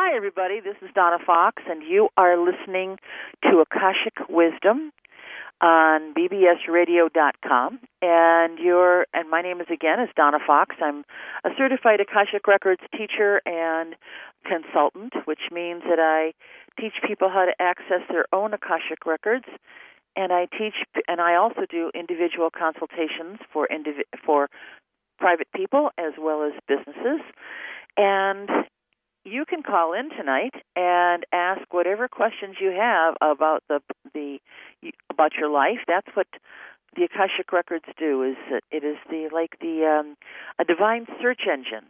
Hi, everybody. This is Donna Fox, and you are listening to Akashic Wisdom on bbsradio.com. And your and my name is again is Donna Fox. I'm a certified Akashic Records teacher and consultant, which means that I teach people how to access their own Akashic records. And I teach, and I also do individual consultations for indivi- for private people as well as businesses. And you can call in tonight and ask whatever questions you have about the the about your life. That's what the Akashic records do. Is it is the like the um, a divine search engine.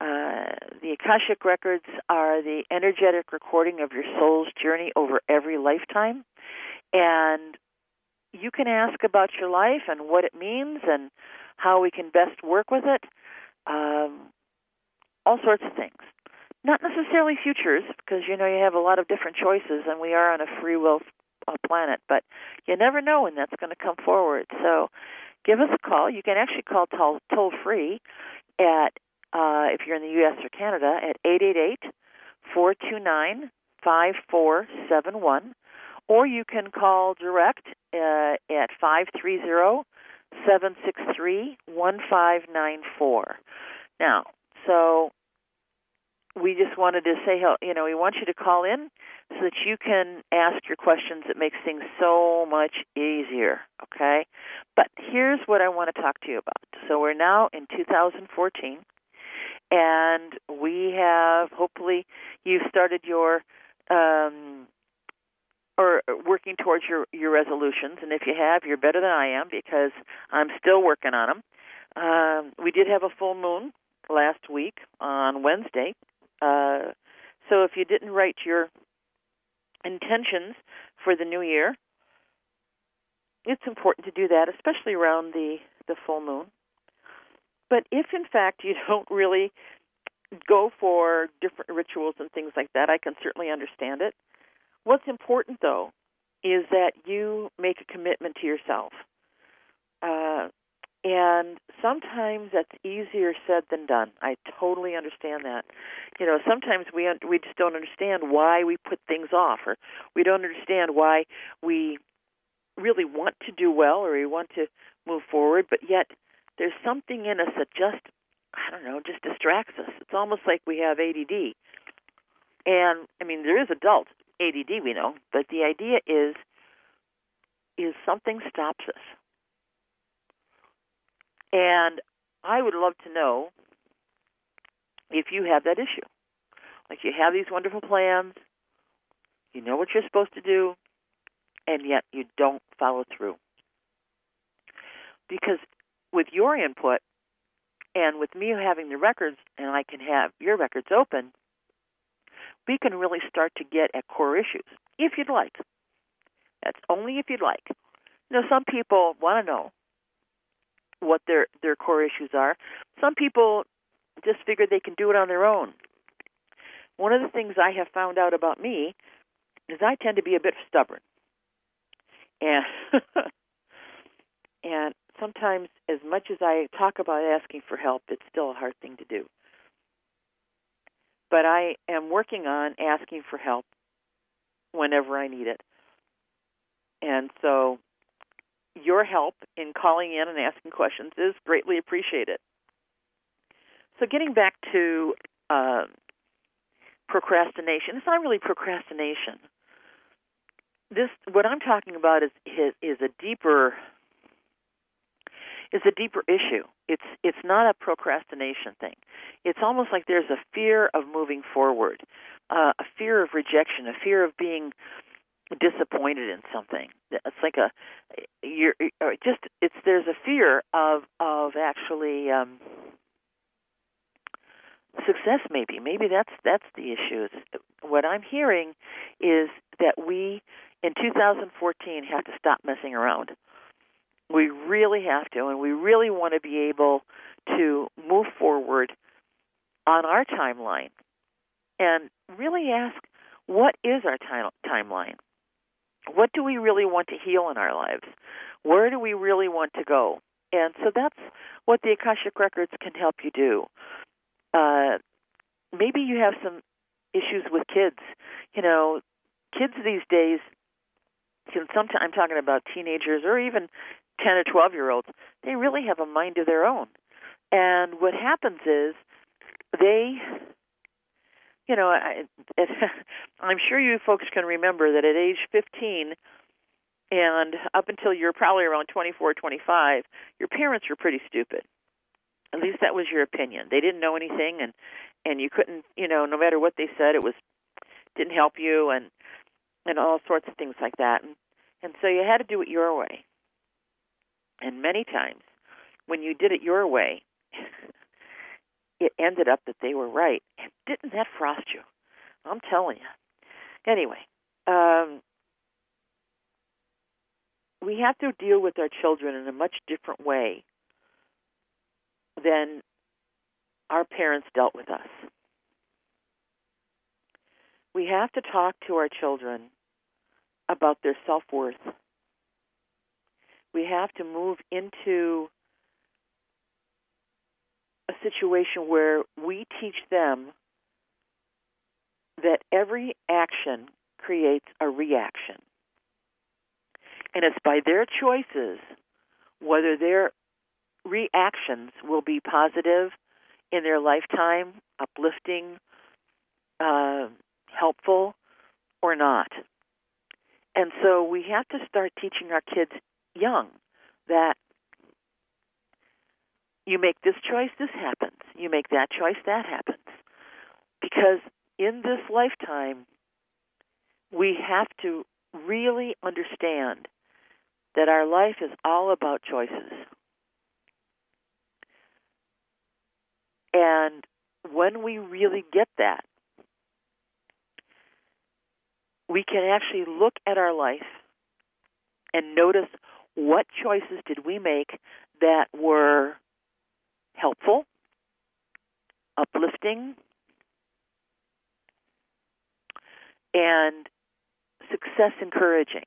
Uh, the Akashic records are the energetic recording of your soul's journey over every lifetime, and you can ask about your life and what it means and how we can best work with it. Um, all sorts of things not necessarily futures because you know you have a lot of different choices and we are on a free will uh, planet but you never know when that's going to come forward. So give us a call. You can actually call toll, toll free at uh, if you're in the US or Canada at 888 429 5471 or you can call direct uh, at 530 763 1594 now so we just wanted to say, you know, we want you to call in so that you can ask your questions. It makes things so much easier, okay? But here's what I want to talk to you about. So we're now in 2014, and we have, hopefully, you've started your, um, or working towards your, your resolutions. And if you have, you're better than I am because I'm still working on them. Um, we did have a full moon last week on Wednesday, uh, so if you didn't write your intentions for the new year, it's important to do that, especially around the, the full moon. But if in fact you don't really go for different rituals and things like that, I can certainly understand it. What's important though is that you make a commitment to yourself. Uh, and sometimes that's easier said than done. I totally understand that. You know, sometimes we we just don't understand why we put things off, or we don't understand why we really want to do well or we want to move forward, but yet there's something in us that just I don't know, just distracts us. It's almost like we have ADD. And I mean, there is adult ADD, we know, but the idea is is something stops us and I would love to know if you have that issue. Like you have these wonderful plans, you know what you're supposed to do, and yet you don't follow through. Because with your input and with me having the records and I can have your records open, we can really start to get at core issues if you'd like. That's only if you'd like. You know, some people want to know what their their core issues are. Some people just figure they can do it on their own. One of the things I have found out about me is I tend to be a bit stubborn. And and sometimes as much as I talk about asking for help, it's still a hard thing to do. But I am working on asking for help whenever I need it. And so your help in calling in and asking questions is greatly appreciated. So, getting back to uh, procrastination, it's not really procrastination. This, what I'm talking about, is is, is a deeper is a deeper issue. It's it's not a procrastination thing. It's almost like there's a fear of moving forward, uh, a fear of rejection, a fear of being disappointed in something. It's like a you're just it's there's a fear of of actually um success maybe. Maybe that's that's the issue. What i'm hearing is that we in 2014 have to stop messing around. We really have to and we really want to be able to move forward on our timeline. And really ask what is our time, timeline what do we really want to heal in our lives? Where do we really want to go? And so that's what the Akashic Records can help you do. Uh, maybe you have some issues with kids. You know, kids these days can sometimes I'm talking about teenagers or even 10 or 12 year olds, they really have a mind of their own. And what happens is they you know, I, it, I'm sure you folks can remember that at age 15 and up until you're probably around 24, 25, your parents were pretty stupid. At least that was your opinion. They didn't know anything, and and you couldn't, you know, no matter what they said, it was didn't help you, and and all sorts of things like that. And and so you had to do it your way. And many times, when you did it your way, it ended up that they were right. And didn't that frost you? I'm telling you. Anyway, um, we have to deal with our children in a much different way than our parents dealt with us. We have to talk to our children about their self worth. We have to move into situation where we teach them that every action creates a reaction. And it's by their choices whether their reactions will be positive in their lifetime, uplifting, uh, helpful, or not. And so we have to start teaching our kids young that you make this choice, this happens. You make that choice, that happens. Because in this lifetime, we have to really understand that our life is all about choices. And when we really get that, we can actually look at our life and notice what choices did we make that were helpful, uplifting, and success encouraging,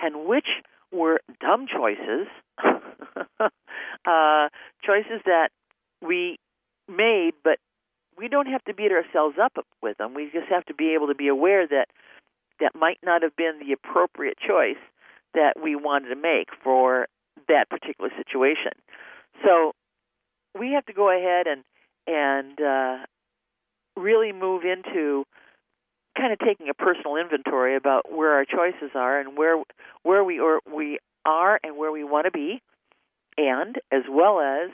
and which were dumb choices, uh, choices that we made, but we don't have to beat ourselves up with them. We just have to be able to be aware that that might not have been the appropriate choice that we wanted to make for that particular situation. So we have to go ahead and and uh, really move into kind of taking a personal inventory about where our choices are and where where we are we are and where we want to be, and as well as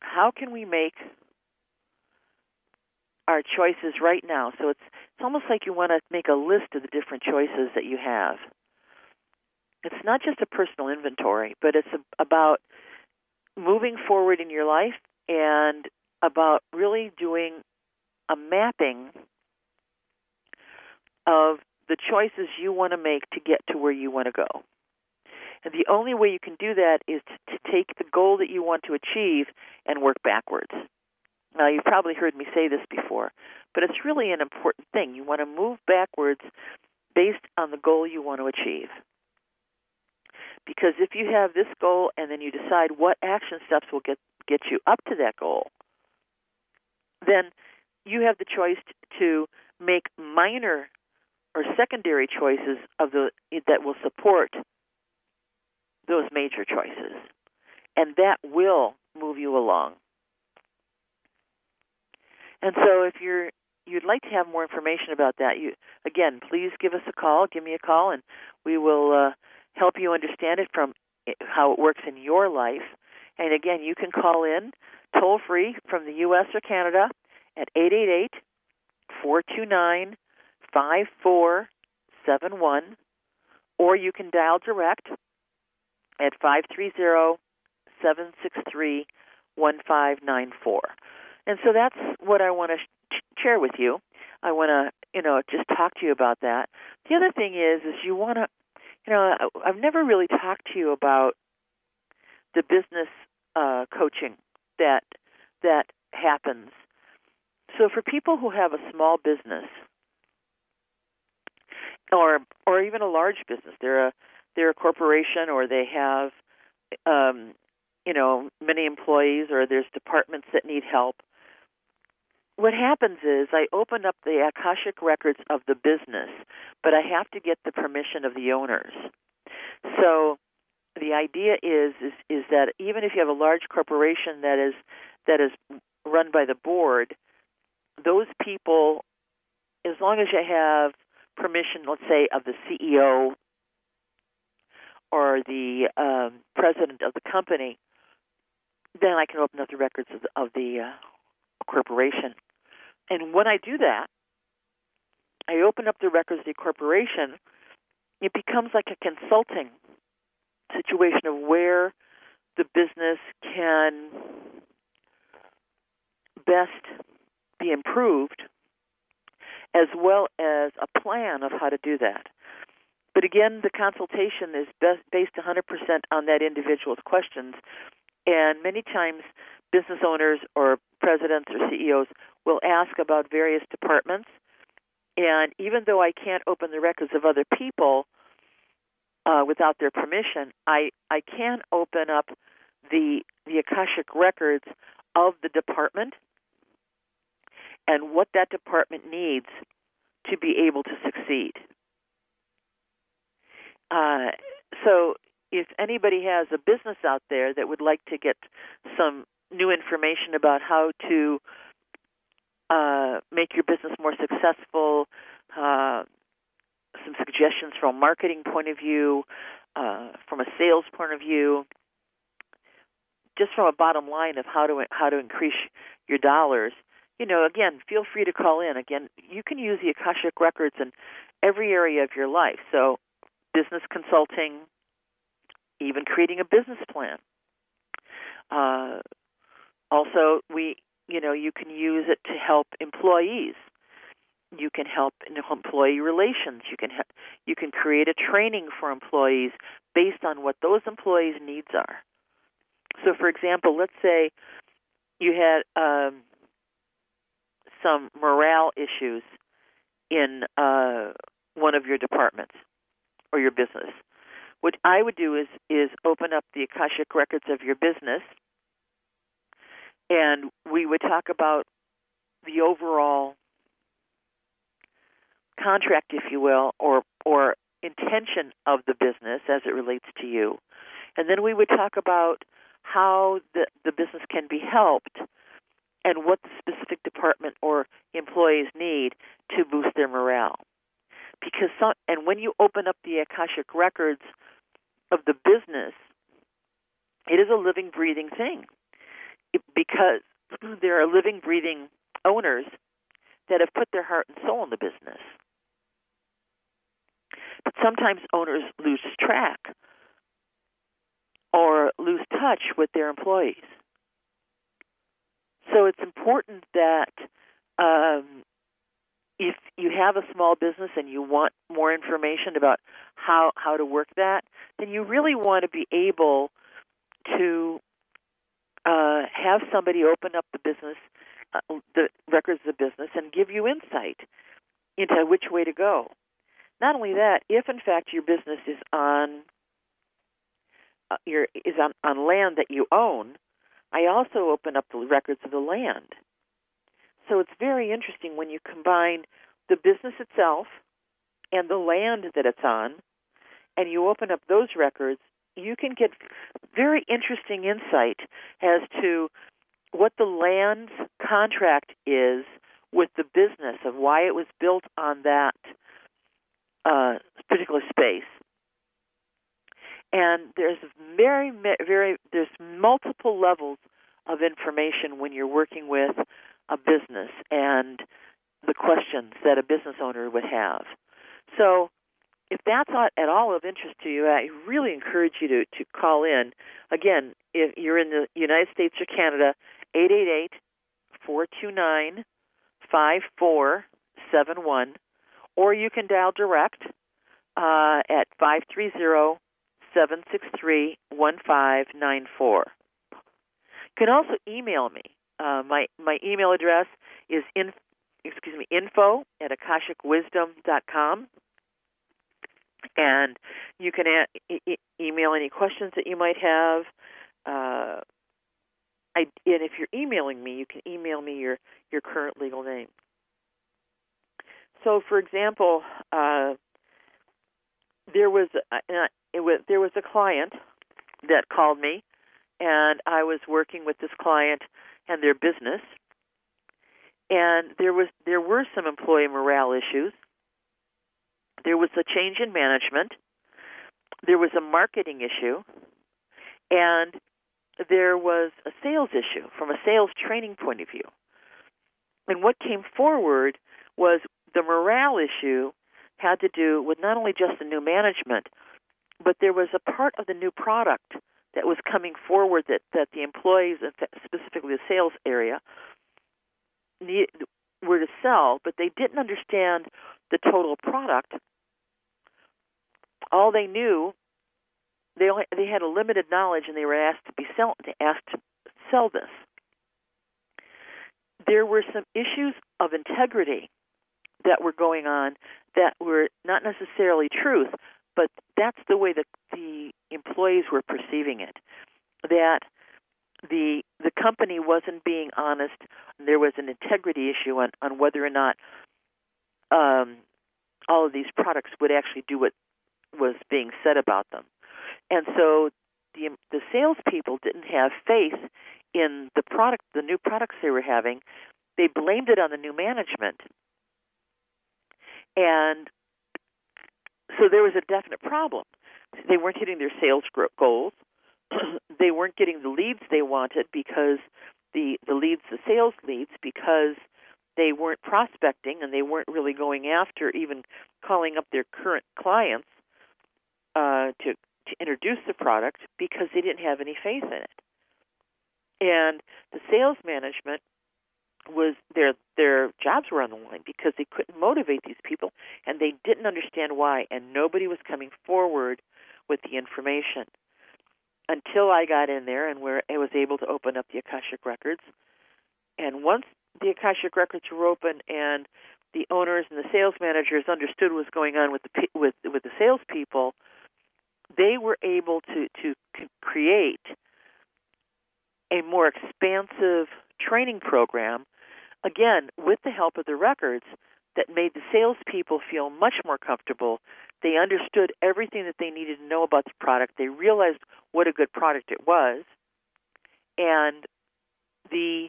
how can we make our choices right now. So it's it's almost like you want to make a list of the different choices that you have. It's not just a personal inventory, but it's about moving forward in your life and about really doing a mapping of the choices you want to make to get to where you want to go. And the only way you can do that is to, to take the goal that you want to achieve and work backwards. Now, you've probably heard me say this before, but it's really an important thing. You want to move backwards based on the goal you want to achieve. Because if you have this goal and then you decide what action steps will get get you up to that goal, then you have the choice to make minor or secondary choices of the that will support those major choices, and that will move you along. And so, if you're you'd like to have more information about that, you again, please give us a call. Give me a call, and we will uh, help you understand it from how it works in your life. And again, you can call in toll free from the U.S. or Canada at 888 429 5471, or you can dial direct at 530 763 1594. And so that's what I want to sh- share with you. I want to, you know, just talk to you about that. The other thing is, is you want to you know, I've never really talked to you about the business uh, coaching that that happens. So for people who have a small business, or or even a large business, they're a they're a corporation, or they have, um, you know, many employees, or there's departments that need help. What happens is I open up the Akashic records of the business, but I have to get the permission of the owners. So the idea is is is that even if you have a large corporation that is that is run by the board, those people, as long as you have permission, let's say, of the CEO or the um, president of the company, then I can open up the records of the, of the uh, corporation. And when I do that, I open up the records of the corporation. It becomes like a consulting situation of where the business can best be improved, as well as a plan of how to do that. But again, the consultation is best, based 100% on that individual's questions, and many times business owners or presidents or CEOs will ask about various departments. And even though I can't open the records of other people uh, without their permission, I, I can open up the the Akashic records of the department and what that department needs to be able to succeed. Uh, so, if anybody has a business out there that would like to get some new information about how to uh, make your business more successful, uh, some suggestions from a marketing point of view, uh, from a sales point of view, just from a bottom line of how to how to increase your dollars. You know, again, feel free to call in. Again, you can use the Akashic records in every area of your life. So, business consulting, even creating a business plan. Uh, also, we, you know, you can use it to help employees. You can help in employee relations. You can ha- you can create a training for employees based on what those employees' needs are. So, for example, let's say you had um, some morale issues in uh, one of your departments or your business. What I would do is is open up the Akashic records of your business and we would talk about the overall contract, if you will, or or intention of the business as it relates to you, and then we would talk about how the the business can be helped and what the specific department or employees need to boost their morale. Because some, and when you open up the Akashic records of the business, it is a living, breathing thing because there are living, breathing owners that have put their heart and soul in the business. But sometimes owners lose track or lose touch with their employees. So it's important that um, if you have a small business and you want more information about how how to work that, then you really want to be able to uh, have somebody open up the business, uh, the records of the business, and give you insight into which way to go. Not only that, if in fact your business is on uh, your is on, on land that you own, I also open up the records of the land. So it's very interesting when you combine the business itself and the land that it's on, and you open up those records you can get very interesting insight as to what the land's contract is with the business of why it was built on that uh, particular space. And there's very, very, there's multiple levels of information when you're working with a business and the questions that a business owner would have. So if that's at all of interest to you, I really encourage you to, to call in. Again, if you're in the United States or Canada, 888 429 5471, or you can dial direct uh, at 530 763 1594. You can also email me. Uh, my, my email address is in, excuse me, info at akashicwisdom.com and you can a- e- email any questions that you might have. Uh, I, and if you're emailing me, you can email me your, your current legal name. So, for example, uh, there was uh, it was there was a client that called me, and I was working with this client and their business, and there was there were some employee morale issues. There was a change in management. There was a marketing issue, and there was a sales issue from a sales training point of view. And what came forward was the morale issue had to do with not only just the new management, but there was a part of the new product that was coming forward that, that the employees, specifically the sales area, need, were to sell, but they didn't understand the total product. All they knew, they only, they had a limited knowledge, and they were asked to be sell, asked to sell this. There were some issues of integrity that were going on that were not necessarily truth, but that's the way that the employees were perceiving it. That the the company wasn't being honest. There was an integrity issue on, on whether or not um, all of these products would actually do what was being said about them, and so the the salespeople didn't have faith in the product, the new products they were having. They blamed it on the new management, and so there was a definite problem. They weren't hitting their sales goals. they weren't getting the leads they wanted because the the leads, the sales leads, because they weren't prospecting and they weren't really going after even calling up their current clients uh, to to introduce the product because they didn't have any faith in it. And the sales management was their their jobs were on the line because they couldn't motivate these people and they didn't understand why and nobody was coming forward with the information until I got in there and where I was able to open up the Akashic records and once the Akashic records were open and the owners and the sales managers understood what was going on with the with with the salespeople, they were able to to create a more expansive training program again, with the help of the records that made the salespeople feel much more comfortable. They understood everything that they needed to know about the product. They realized what a good product it was, and the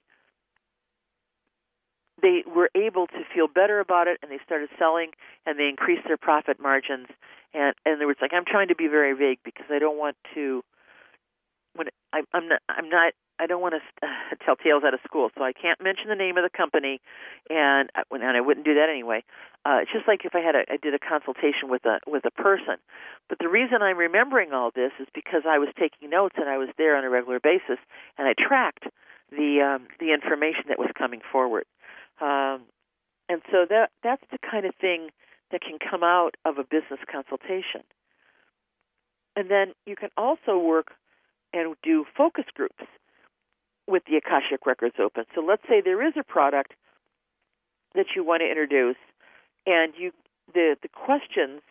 they were able to feel better about it, and they started selling, and they increased their profit margins. And and there was like I'm trying to be very vague because I don't want to when I, I'm not I'm not I don't want to uh, tell tales out of school, so I can't mention the name of the company, and uh, and I wouldn't do that anyway. Uh, it's just like if I had a, I did a consultation with a with a person. But the reason I'm remembering all this is because I was taking notes and I was there on a regular basis, and I tracked the um, the information that was coming forward. Um, and so that that's the kind of thing that can come out of a business consultation. And then you can also work and do focus groups with the Akashic Records open. So let's say there is a product that you want to introduce, and you the the questions.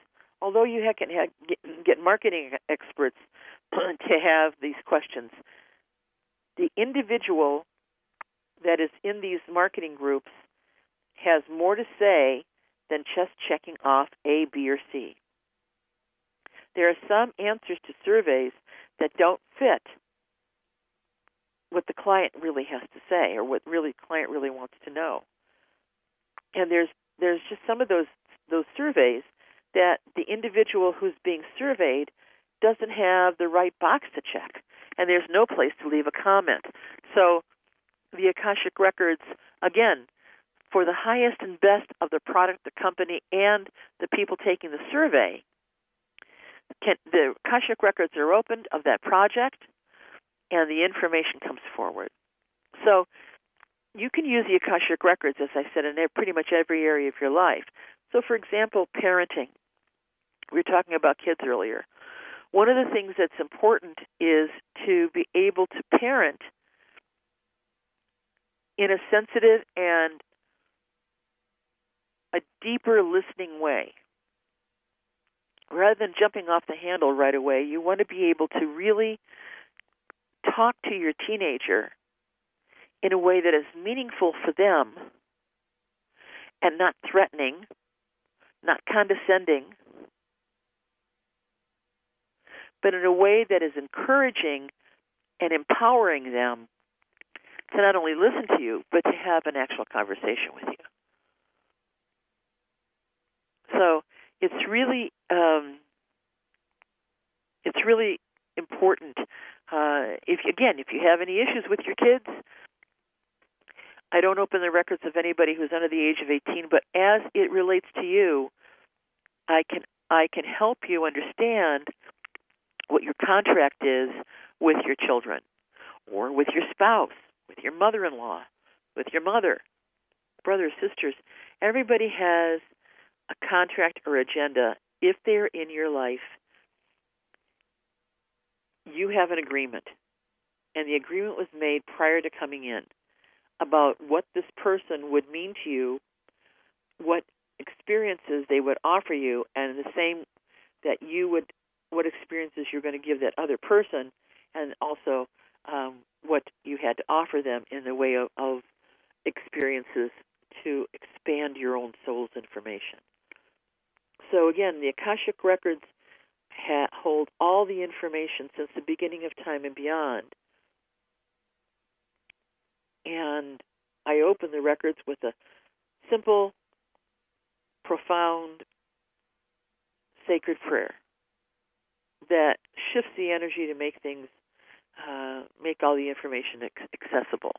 Although you can have, get, get marketing experts to have these questions, the individual that is in these marketing groups has more to say than just checking off A, B, or C. There are some answers to surveys that don't fit what the client really has to say or what really client really wants to know. And there's there's just some of those those surveys that the individual who's being surveyed doesn't have the right box to check and there's no place to leave a comment. So the Akashic records again for the highest and best of the product, the company, and the people taking the survey. Can, the Akashic records are opened of that project and the information comes forward. So you can use the Akashic records, as I said, in pretty much every area of your life. So, for example, parenting. We were talking about kids earlier. One of the things that's important is to be able to parent in a sensitive and a deeper listening way. Rather than jumping off the handle right away, you want to be able to really talk to your teenager in a way that is meaningful for them and not threatening, not condescending, but in a way that is encouraging and empowering them to not only listen to you, but to have an actual conversation with you. So it's really um, it's really important. Uh, if again, if you have any issues with your kids, I don't open the records of anybody who's under the age of 18, but as it relates to you, I can I can help you understand what your contract is with your children or with your spouse, with your mother-in-law, with your mother, brothers, sisters. Everybody has a contract or agenda if they're in your life. You have an agreement, and the agreement was made prior to coming in about what this person would mean to you, what experiences they would offer you, and the same that you would, what experiences you're going to give that other person, and also um, what you had to offer them in the way of, of experiences to expand your own soul's information. So again, the Akashic records ha- hold all the information since the beginning of time and beyond and I open the records with a simple, profound, sacred prayer that shifts the energy to make things, uh, make all the information accessible.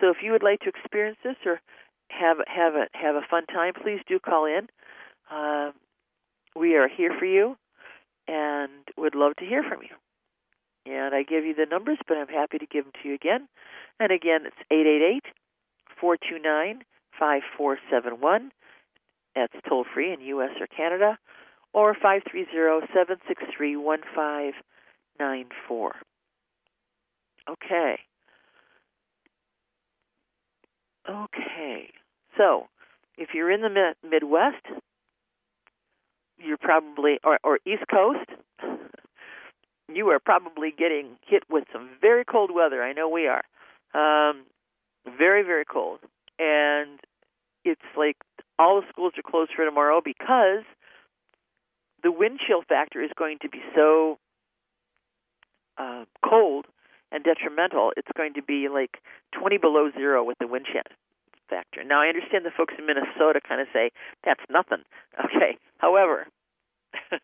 So if you would like to experience this or have have a have a fun time, please do call in. Uh, we are here for you, and would love to hear from you. And I give you the numbers, but I'm happy to give them to you again. And again, it's 888 429 5471. That's toll free in U.S. or Canada, or 530 763 1594. Okay. Okay. So, if you're in the Midwest, you're probably, or, or East Coast, you are probably getting hit with some very cold weather. I know we are. Um, very, very cold. And it's like all the schools are closed for tomorrow because the wind chill factor is going to be so uh, cold and detrimental. It's going to be like 20 below zero with the wind factor. Now, I understand the folks in Minnesota kind of say that's nothing. Okay. However,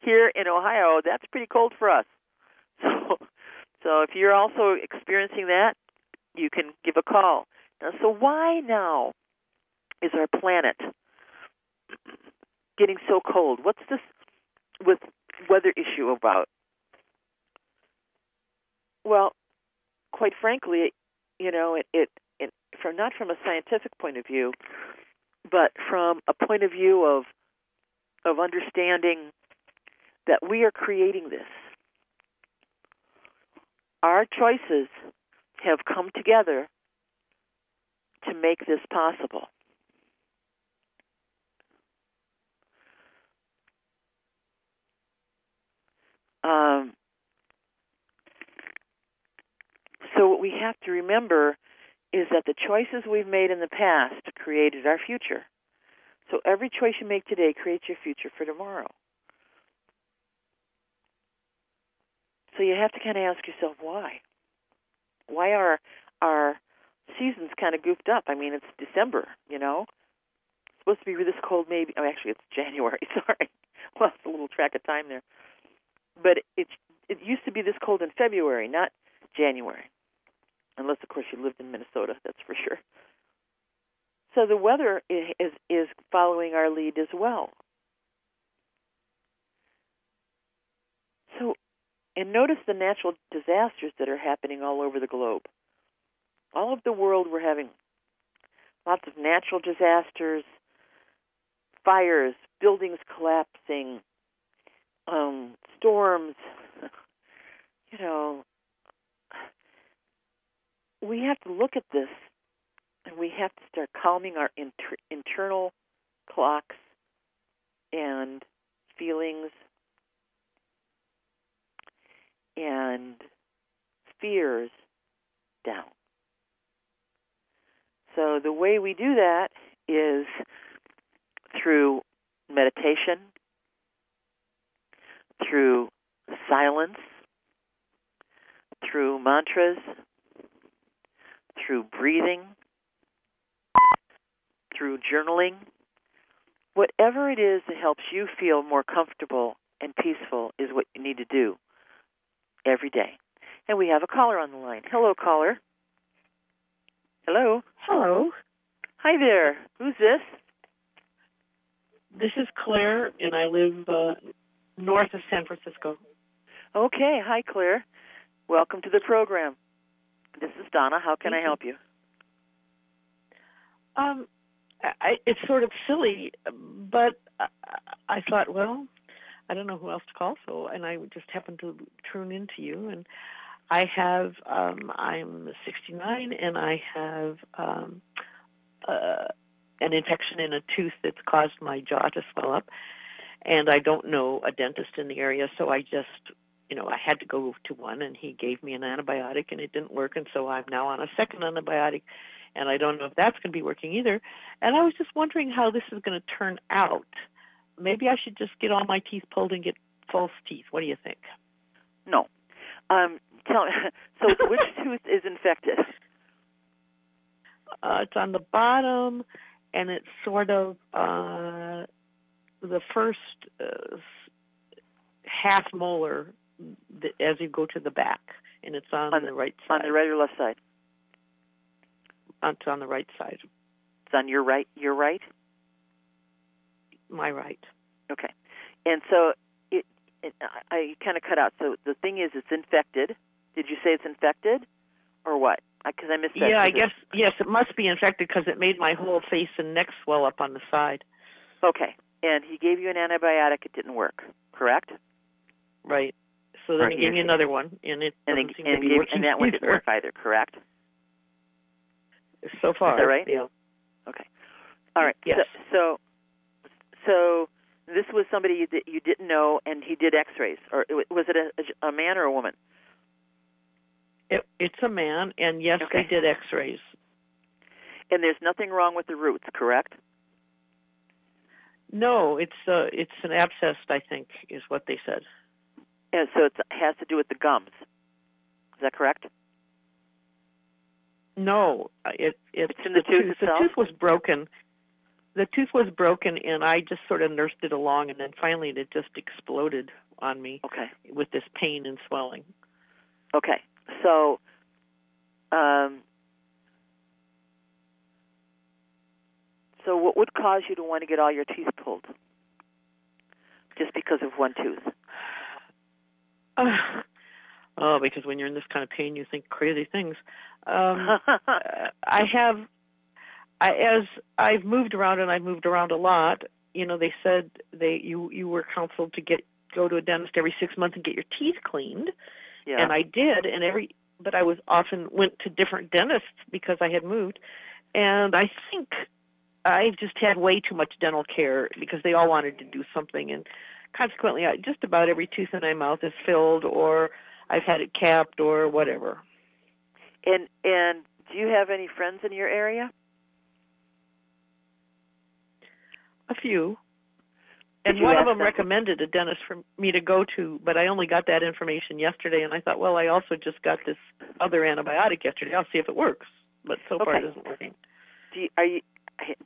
here in Ohio, that's pretty cold for us. So so if you're also experiencing that, you can give a call. Now, so why now is our planet getting so cold? What's this with weather issue about? Well, quite frankly, you know, it, it, it from not from a scientific point of view, but from a point of view of of understanding that we are creating this our choices have come together to make this possible. Um, so, what we have to remember is that the choices we've made in the past created our future. So, every choice you make today creates your future for tomorrow. So you have to kind of ask yourself why. Why are our seasons kind of goofed up? I mean, it's December, you know. It's supposed to be this cold, maybe. Oh, actually, it's January. Sorry, lost a little track of time there. But it it used to be this cold in February, not January. Unless, of course, you lived in Minnesota, that's for sure. So the weather is is following our lead as well. So and notice the natural disasters that are happening all over the globe. All over the world, we're having lots of natural disasters, fires, buildings collapsing, um, storms. You know, we have to look at this and we have to start calming our inter- internal clocks and feelings and fears down. So the way we do that is through meditation, through silence, through mantras, through breathing, through journaling, whatever it is that helps you feel more comfortable and peaceful is what you need to do every day. And we have a caller on the line. Hello, caller. Hello. Hello. Hi there. Who's this? This is Claire, and I live uh, north of San Francisco. Okay. Hi, Claire. Welcome to the program. This is Donna. How can Thank I help you? Um, I, it's sort of silly, but I, I thought, well, I don't know who else to call, so and I just happened to tune into you, and I have um, I'm 69, and I have um, uh, an infection in a tooth that's caused my jaw to swell up, and I don't know a dentist in the area, so I just you know, I had to go to one and he gave me an antibiotic and it didn't work and so I'm now on a second antibiotic and I don't know if that's going to be working either. And I was just wondering how this is going to turn out. Maybe I should just get all my teeth pulled and get false teeth. What do you think? No. Um, tell so which tooth is infected? Uh, it's on the bottom and it's sort of uh, the first uh, half molar as you go to the back, and it's on, On the right side. On the right or left side? It's on the right side, It's on your right. Your right. my right. Okay. And so it, it I, I kind of cut out. So the thing is, it's infected. Did you say it's infected, or what? Because I missed that. Yeah, I guess yes, it must be infected because it made my whole face and neck swell up on the side. Okay. And he gave you an antibiotic. It didn't work. Correct. Right. So then Right, he gave me another one, and it And, doesn't it, seem and, to be gave, working and that one didn't either. work either. Correct. So far, Is that right? Yeah. All right. Yes. So, so, so this was somebody that you didn't know, and he did X-rays, or was it a, a man or a woman? It, it's a man, and yes, Okay. they did X-rays. And there's nothing wrong with the roots, correct? No, it's uh, it's an abscess, I think, is what they said. And so it has to do with the gums. Is that correct? No, uh, it it It's in the tooth The itself? tooth was broken. The tooth was broken, and I just sort of nursed it along, and then finally it just exploded on me Okay. with this pain and swelling. Okay. So, um, so what would cause you to want to get all your teeth pulled? Just because of one tooth? oh, because when you're in this kind of pain, you think crazy things. Um, uh, I have, I as I've moved around and I've moved around a lot. You know, they said they you you were counseled to get go to a dentist every six months and get your teeth cleaned, yeah. and I did. And every but I was often went to different dentists because I had moved, and I think I've just had way too much dental care because they all wanted to do something, and consequently, I, just about every tooth in my mouth is filled, or I've had it capped, or whatever. and and do you have any friends in your area? A few. Did And one of them them? recommended a dentist for me to go to, but I only got that information yesterday, and I thought, well, I also just got this other antibiotic yesterday. I'll see if it works. But so far, it isn't working. Do you, are you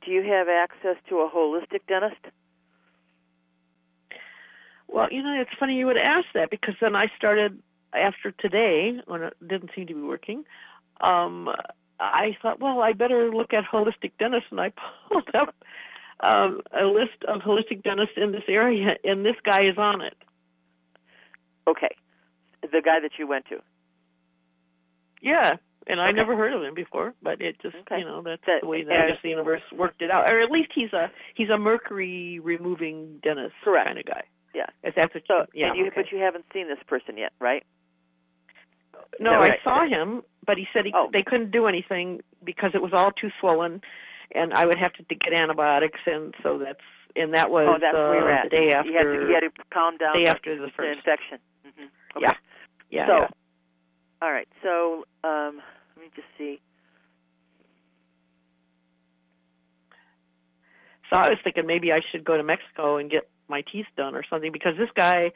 do you have access to a holistic dentist? Well, you know, it's funny you would ask that because then I started after today when it didn't seem to be working. Um, I thought, well, I better look at holistic dentists, and I pulled up um, a list of holistic dentists in this area, and this guy is on it. Okay, the guy that you went to. Yeah, and I never heard of him before, but it just Okay. you know that's That- the way that I guess the universe worked it out, or at least he's a he's a mercury removing dentist Correct. kind of guy. Yeah. If that's what So, you, yeah, you, okay. but you haven't seen this person yet, right? No, that I saw him, but he said he, Oh. they couldn't do anything because it was all too swollen, and I would have to, to get antibiotics, and so that's and that was oh, that's uh, where at. the day after. You had to, you had to calm down. day after the first. infection. hmm Okay. Yeah. Yeah. So, yeah. all right. So, um, let me just see. So I was thinking maybe I should go to Mexico and get my teeth done or something because this guy,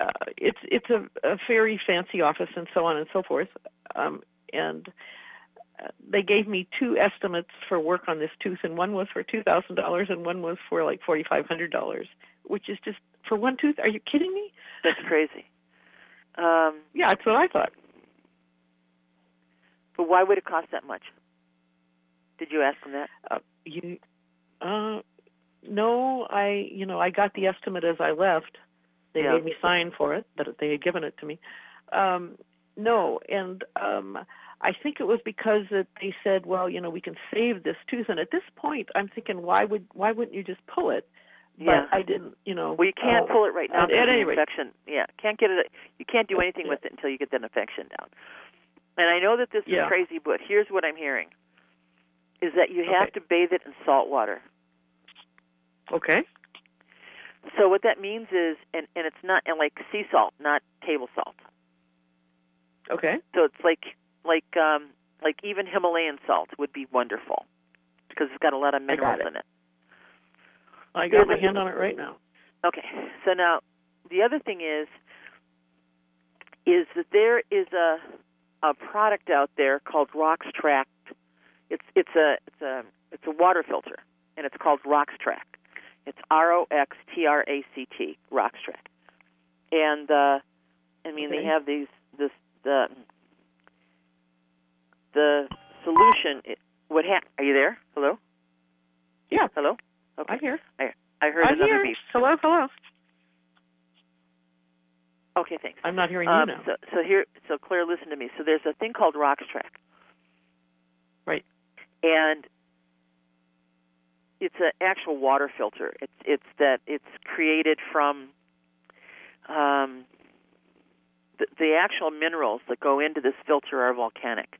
uh, it's it's a, a very fancy office and so on and so forth, um, and uh, they gave me two estimates for work on this tooth, and one was for two thousand dollars, and one was for like forty five hundred dollars, which is just for one tooth. Are you kidding me? That's crazy. Um, yeah, that's what I thought. But why would it cost that much? Did you ask them that? Uh, you, uh, no, I, you know, I got the estimate as I left. They Yeah. made me sign for it that they had given it to me. Um, no, and um, I think it was because that they said, well, you know, we can save this tooth. And at this point, I'm thinking, why would why wouldn't you just pull it? But Yeah. I didn't, you know. Well, you can't uh, pull it right now at- at any rate. infection. Yeah, can't get it. You can't do anything Yeah. with it until you get that infection down. And I know that this Yeah. is crazy, but here's what I'm hearing: is that you have Okay. to bathe it in salt water. Okay. So what that means is, and and it's not and like sea salt, not table salt. Okay. So it's like like um like even Himalayan salt would be wonderful because it's got a lot of minerals it. in it. I There's got my a- hand on it right now. Okay. So now the other thing is is that there is a a product out there called Roxtract. It's it's a it's a it's a water filter and it's called Roxtract. It's R O X T R A C T Roxtract. And uh I mean they have these this the the solution it, what ha- are you there? Hello? Yeah, Hello? Okay. I'm here. I heard I'm another here. beep. Hello, hello. Okay, thanks. I'm not hearing Um, you now. so, so here, so Claire, listen to me. So there's a thing called Roxtract, Right. and it's an actual water filter. It's it's that it's created from um, the, the actual minerals that go into this filter are volcanic,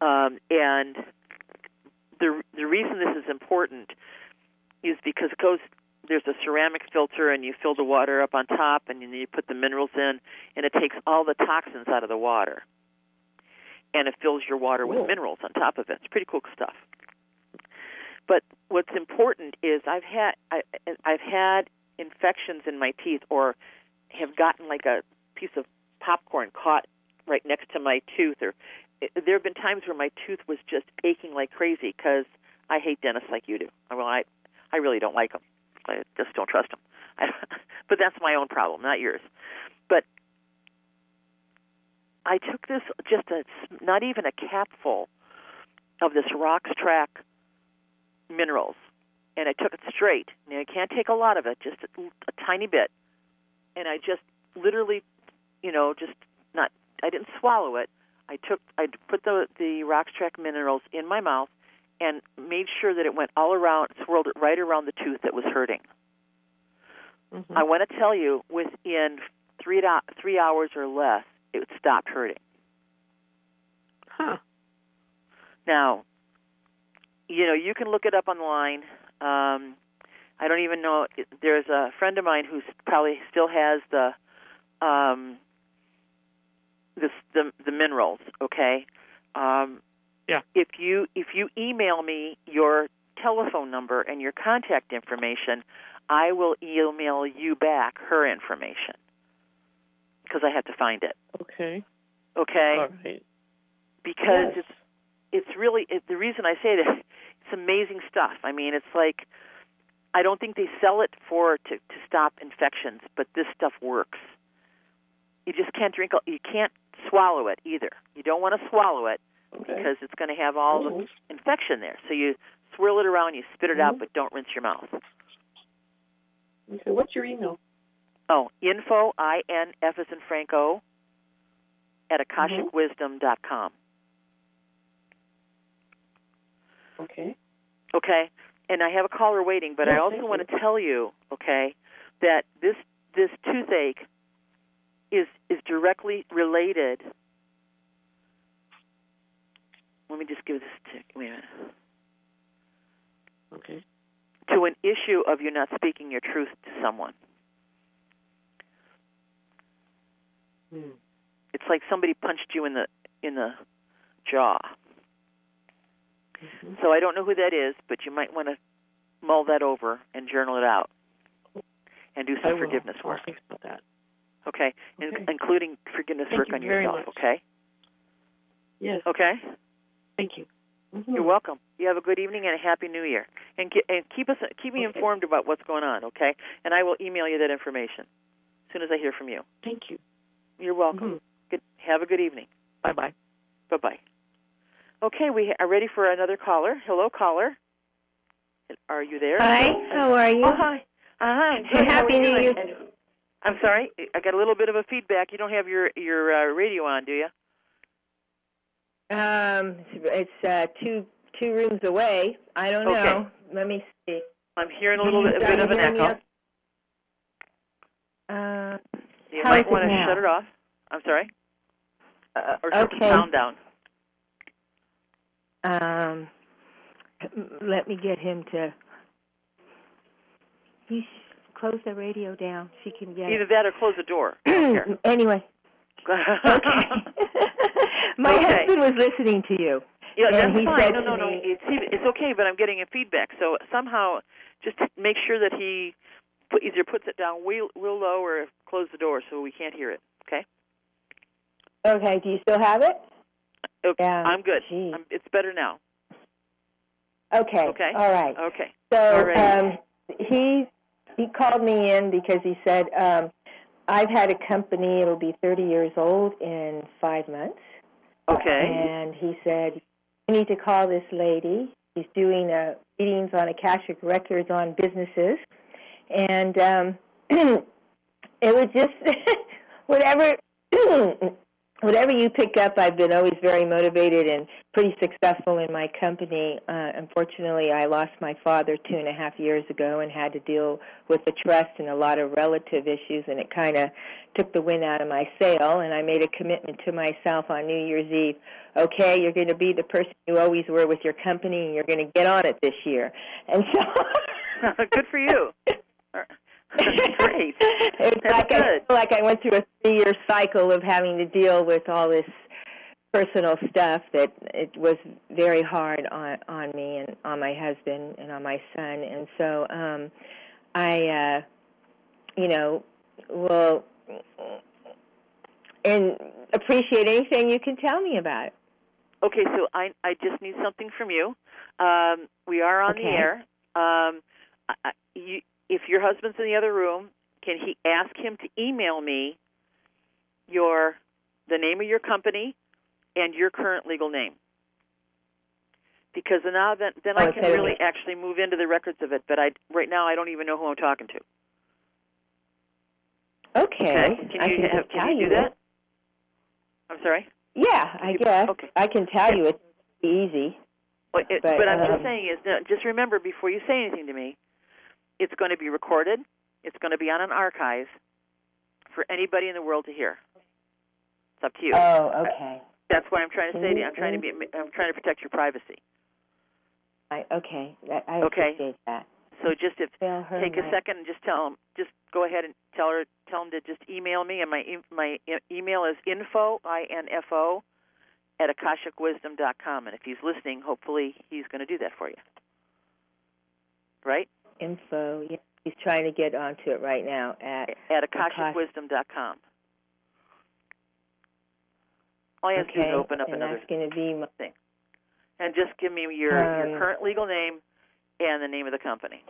um, and the the reason this is important is because it goes. There's a ceramic filter, and you fill the water up on top, and you put the minerals in, and it takes all the toxins out of the water, and it fills your water Cool. with minerals on top of it. It's pretty cool stuff. But what's important is I've had I, I've had infections in my teeth, or have gotten like a piece of popcorn caught right next to my tooth, or there have been times where my tooth was just aching like crazy because I hate dentists like you do. Well, I I really don't like them. I just don't trust them. I, but that's my own problem, not yours. But I took this just a not even a capful of this Roxtract minerals, and I took it straight. Now I can't take a lot of it, just a, a tiny bit, and I just literally, you know, just not. I didn't swallow it. I took, I put the the Roxtract minerals in my mouth, and made sure that it went all around, swirled it right around the tooth that was hurting. Mhm. I want to tell you, within three do- three hours or less, it stopped hurting. Huh. Now, you know, you can look it up online. Um, I don't even know. There's a friend of mine who probably still has the um, this the the minerals. Okay. Um, Yeah. If you if you email me your telephone number and your contact information, I will email you back her information because I have to find it. Okay. Okay. All right. Because Yes. it's it's really it, the reason I say that it's amazing stuff. I mean, it's like I don't think they sell it for to to stop infections, but this stuff works. You just can't drink. You can't swallow it either. You don't want to swallow it Okay. because it's going to have all the Mhm. infection there. So you swirl it around, you spit it out, Mhm. but don't rinse your mouth. Okay. What's your email? Oh, info i n f as in Franco at akashicwisdom.com. Okay. Okay, and I have a caller waiting, but I also want to tell you, okay, that this this toothache is is directly related. Let me just give this to wait a minute. Okay. To an issue of you not speaking your truth to someone. Hmm. It's like somebody punched you in the in the jaw. Mhm. So I don't know who that is, but you might want to mull that over and journal it out, and do some forgiveness I'll work. think about that. Okay, In- including forgiveness Thank work you on yourself. much. Okay. Yes. Okay. Thank you. Mhm. You're welcome. You have a good evening and a happy New Year. And, ke- and keep us keep me Okay. informed about what's going on. Okay. And I will email you that information as soon as I hear from you. Thank you. You're welcome. Mhm. Good. Have a good evening. Bye bye. Bye bye. Okay, we are ready for another caller. Hello, caller. Are you there? Hi, how are you? Oh, hi. Uh, hi. I'm good. How Happy New? Year. I'm sorry. I got a little bit of a feedback. You don't have your your uh, radio on, do you? Um, it's uh, two two rooms away. I don't Okay. know. Let me see. I'm hearing a little bit, a bit of an echo. Uh, You might want to shut it off. I'm sorry. uh, Or shut the okay. sound down. Um, let me get him to. You sh- close the radio down. She can get Either that or close the door. I don't care. it. anyway, okay. My Okay. husband was listening to you. Yeah, that's he fine. said No, no, no. me- It's it's okay, but I'm getting a feedback. So somehow, just make sure that he put, either puts it down real, real low or close the door so we can't hear it. Okay. Okay. Do you still have it? Okay. Yeah. I'm good. I'm, it's better now. Okay. Okay. All right. Okay. So All right. um, he he called me in because he said um, I've had a company. It'll be 30 years old in five months. Okay. And he said you need to call this lady. He's doing uh, readings on Akashic records on businesses, and um, it was just whatever. Whatever you pick up, I've been always very motivated and pretty successful in my company. Uh, unfortunately, I lost my father two and a half years ago and had to deal with the trust and a lot of relative issues, and it kind of took the wind out of my sail. And I made a commitment to myself on New Year's Eve. Okay, you're going to be the person you always were with your company, and you're going to get on it this year. And so, Good for you. Great. It's That's like I feel like I went through a three-year cycle of having to deal with all this personal stuff that it was very hard on on me and on my husband and on my son. And so, um, I, uh, you know, will and appreciate anything you can tell me about it. Okay, so I I just need something from you. Um, we are on the air. Um, I, I- you, if your husband's in the other room, can he ask him to email me your the name of your company and your current legal name? Because now then then I can really actually move into the records of it. But I right now I don't even know who I'm talking to. Okay, Can I you can have, can you do it. that? I'm sorry. Yeah, I guess okay. I can tell you it's easy. Well, it, But, but I'm um, just saying is just remember before you say anything to me, it's going to be recorded. It's going to be on an archive for anybody in the world to hear. It's up to you. Oh, okay. That's what I'm trying to say to you-. I'm trying to be. Mm-hmm. I'm trying to protect your privacy. I, okay, I Okay. appreciate that. So just if take a second and just tell them. Just go ahead and tell her. Tell them to just email me, and my my e- email is info i n f o at akashicwisdom.com. And if he's listening, hopefully he's going to do that for you. Right info. Yeah, he's trying to get onto it right now at. at akashicwisdom.com. All you have to do is open up and another that's going to be my, and just give me your your Um, current legal name and the name of the company.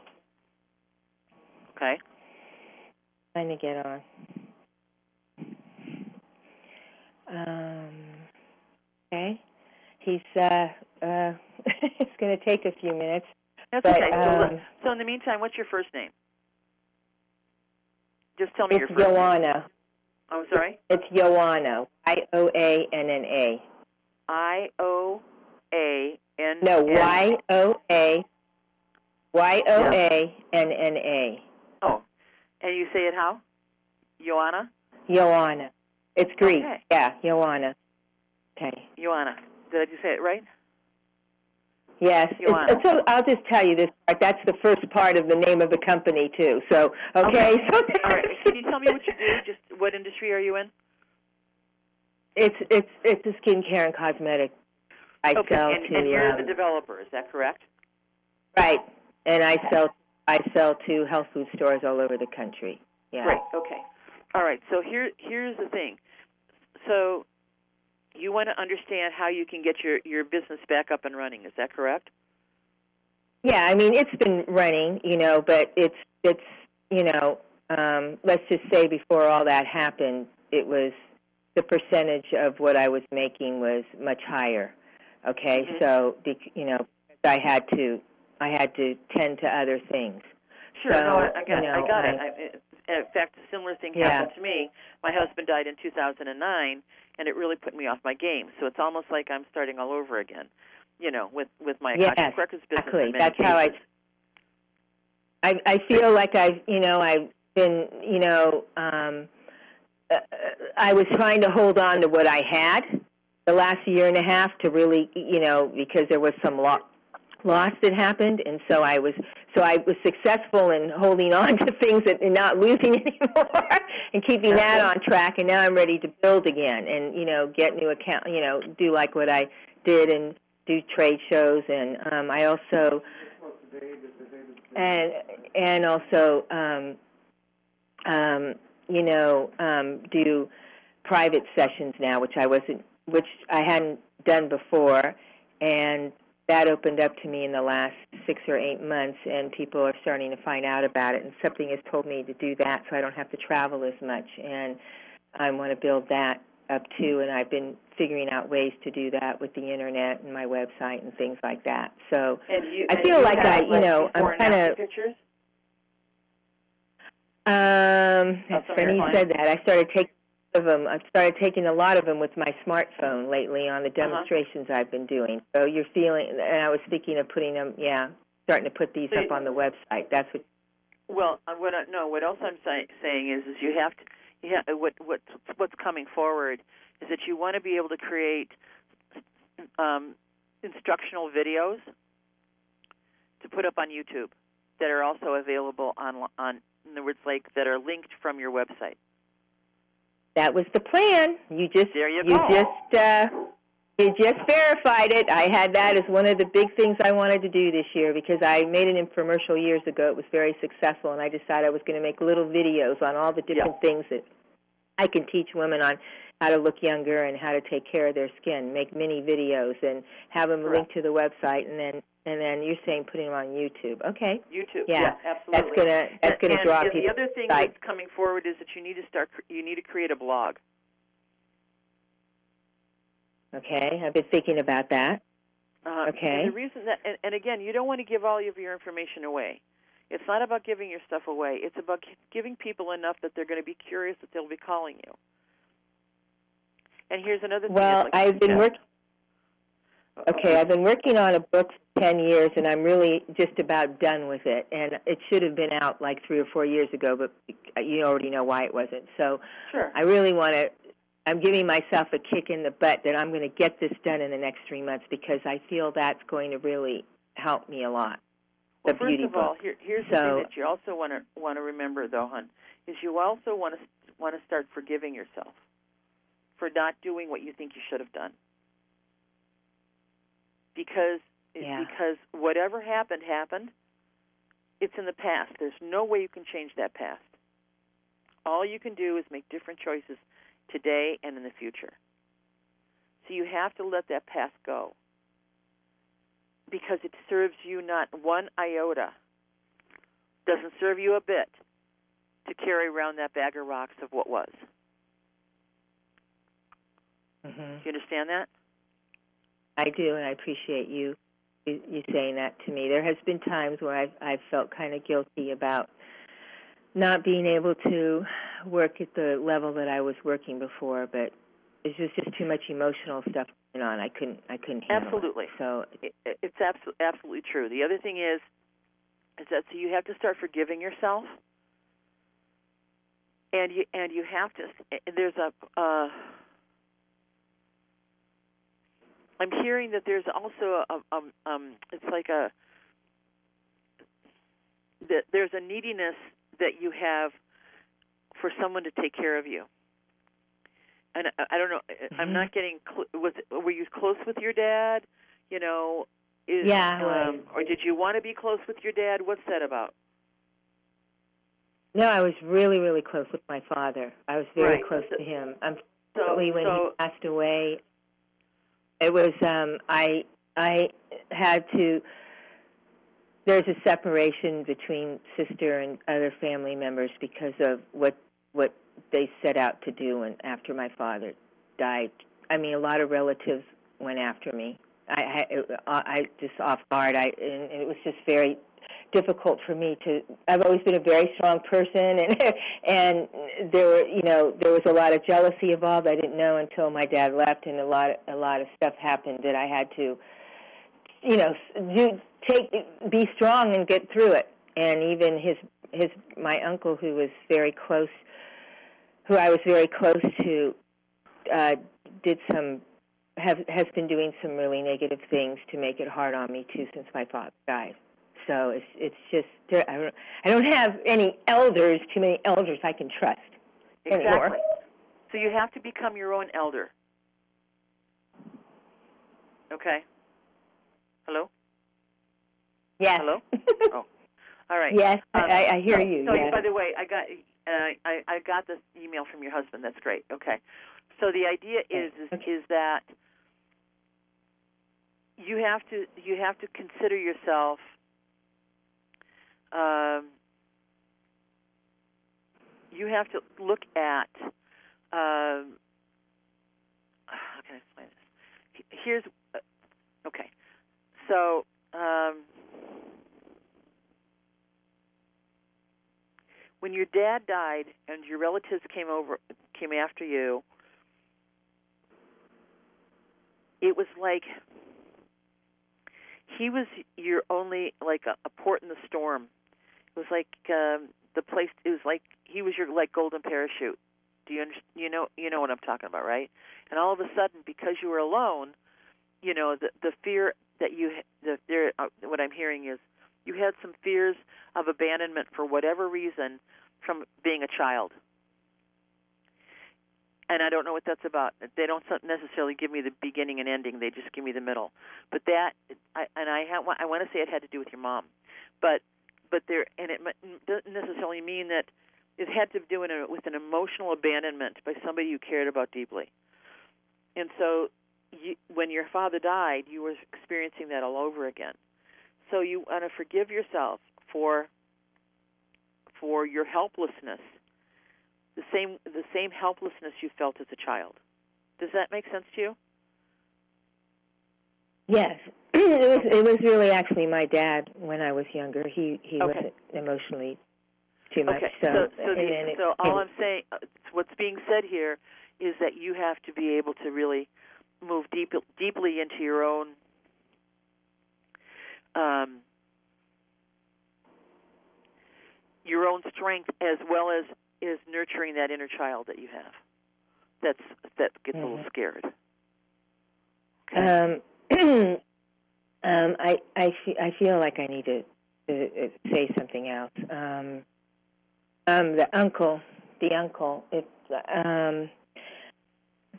Okay. trying to get on. Um. Okay. He's uh uh. it's going to take a few minutes. That's But, okay. So, um, so in the meantime, what's your first name? Just tell me your first name. Joanna. I'm sorry. It's Joanna. I O A N N A. I O A N. No, Y O A. Y O A N N A. Oh, and you say it how? Joanna. Joanna. It's Greek. Okay. Yeah, Joanna. Okay. Joanna. Did I just say it right? Yes. It's, so I'll just tell you this part. That's the first part of the name of the company too. So okay. So All right. Can you tell me what you do? Just what industry are you in? It's it's it's a skincare and cosmetic. I okay, sell and, to and you're um, the developer. Is that correct? right, and I sell I sell to health food stores all over the country. Yeah. Great. Okay. All right. So here here's the thing. So you want to understand how you can get your your business back up and running. Is that correct? Yeah, I mean it's been running, you know, but it's it's you know, um, let's just say before all that happened, it was the percentage of what I was making was much higher. Okay, Mhm. so you know, I had to I had to tend to other things. Sure. So, no, I, I got you it. I got I- it. I, in fact, a similar thing Yeah. happened to me. My husband died in 2009, and it really put me off my game. So it's almost like I'm starting all over again. You know, with with my Yes, Akashic Records business. exactly. That's how I- I I feel like I've you know I've been you know um, uh, I was trying to hold on to what I had the last year and a half to really you know because there was some lo- loss that happened and so I was so I was successful in holding on to things that, and not losing anymore and keeping that on track and now I'm ready to build again and you know get new account you know do like what I did and do trade shows and um, I also and and also um, um, you know um, do private sessions now, which I wasn't, which I hadn't done before, and that opened up to me in the last six or eight months, and people are starting to find out about it, and something has told me to do that, so I don't have to travel as much, and I want to build that up too, and I've been figuring out ways to do that with the internet and my website and things like that. So you, I feel like I- you know, I'm before and kinda- pictures. Um, Of it's some funny you said that. I started taking of them. I've started taking a lot of them with my smartphone lately on the Uh-huh. demonstrations I've been doing. So you're feeling, and I was thinking of putting them. Yeah, starting to put these So up you- on the website. That's what. Well, uh, what I, no, what else I'm say, saying is, is you have to, you have, what what what's coming forward is that you want to be able to create um, instructional videos to put up on YouTube that are also available on on in other words, like that are linked from your website. That was the plan. You just There you you go. just uh, you just verified it. I had that as one of the big things I wanted to do this year because I made an infomercial years ago. It was very successful, and I decided I was going to make little videos on all the different things that I can teach women on how to look younger and how to take care of their skin. Make mini videos and have them Correct. linked to the website, and then and then you're saying putting them on YouTube. Okay, YouTube. Yeah, absolutely. that's gonna that's and, gonna draw and people. the other thing that's coming forward is that you need to start. You need to create a blog. Okay, I've been thinking about that. Uh, Okay. And the reason that, and, and again, you don't want to give all of your information away. It's not about giving your stuff away. It's about giving people enough that they're going to be curious that they'll be calling you. And here's another thing. Well, like I've been working. Okay, I've been working on a book for 10 years and I'm really just about done with it. And it should have been out like 3 or 4 years ago, but you already know why it wasn't. So, Sure. I really want to I'm giving myself a kick in the butt that I'm going to get this done in the next 3 months because I feel that's going to really help me a lot. Well, the first beauty of all, book. here, here's the thing that you also want to want to remember, though, hon, is you also want to want to start forgiving yourself for not doing what you think you should have done. Because Yeah. because whatever happened happened. It's in the past. There's no way you can change that past. All you can do is make different choices today and in the future. So you have to let that past go because it serves you not one iota, doesn't serve you a bit to carry around that bag of rocks of what was. Mhm. Do you understand that? I do, and I appreciate you you, you saying that to me. There has been times where I've I've felt kind of guilty about not being able to work at the level that I was working before, but it's just just too much emotional stuff going on. I couldn't I couldn't handle Absolutely. it. So It, it- it's absolutely absolutely true. The other thing is, is that so you have to start forgiving yourself, and you and you have to. There's a. Uh, I'm hearing that there's also a, um, um, it's like a that there's a neediness that you have for someone to take care of you. and I, I don't know. Mm-hmm. I'm not getting. Cl- was were you close with your dad? You know, is, Yeah, um, or did you want to be close with your dad? What's that about? No, I was really, really close with my father. I was very Right. close to him. So, Unfortunately, when so he passed away, it was um, I I had to. There's a separation between sister and other family members because of what what they set out to do, and after my father died, I mean, a lot of relatives went after me. I I, I just off guard. I and it was just very difficult for me to I've always been a very strong person and and there were you know there was a lot of jealousy involved. I didn't know until my dad left and a lot a lot of stuff happened that I had to you know do take be strong and get through it. And even his his my uncle who was very close who I was very close to uh did some have has been doing some really negative things to make it hard on me too since my father died so it's it's just I don't I don't have any elders, too many elders I can trust anymore. exactly. So you have to become your own elder. Okay. Hello. Yes. Hello? Oh, All right. Yes, Um, I, I hear so- you. So, yes. by the way, I got uh, I I got this email from your husband. That's great. Okay. So the idea is is, Okay. is that you have to you have to consider yourself um, you have to look at um, how can I explain this? Here's uh, okay. So um, when your dad died and your relatives came over came after you it was like he was your only like a, a port in the storm it was like um the place it was like he was your like golden parachute do you you know you know what i'm talking about right and all of a sudden because you were alone you know the the fear that you the there uh, what i'm hearing is you had some fears of abandonment for whatever reason from being a child. And I don't know what that's about. They don't necessarily give me the beginning and ending. They just give me the middle. But that, I, and I have, I want to say it had to do with your mom, but but there, and it doesn't necessarily mean that it had to do with an emotional abandonment by somebody you cared about deeply. And so, you, when your father died, you were experiencing that all over again. So you want to forgive yourself for for your helplessness, the same the same helplessness you felt as a child. Does that make sense to you? Yes, it was. It was really actually my dad when I was younger. He he Okay. wasn't emotionally too much. okay. So so so, the, it- so all I'm saying, uh, what's being said here, is that you have to be able to really move deep, deeply into your own um, your own strength as well as is nurturing that inner child that you have. That's that gets a little Mhm. scared. Um, um, I I fe- I feel like I need to, to uh, say something else. Um, um, the uncle, the uncle, it's um,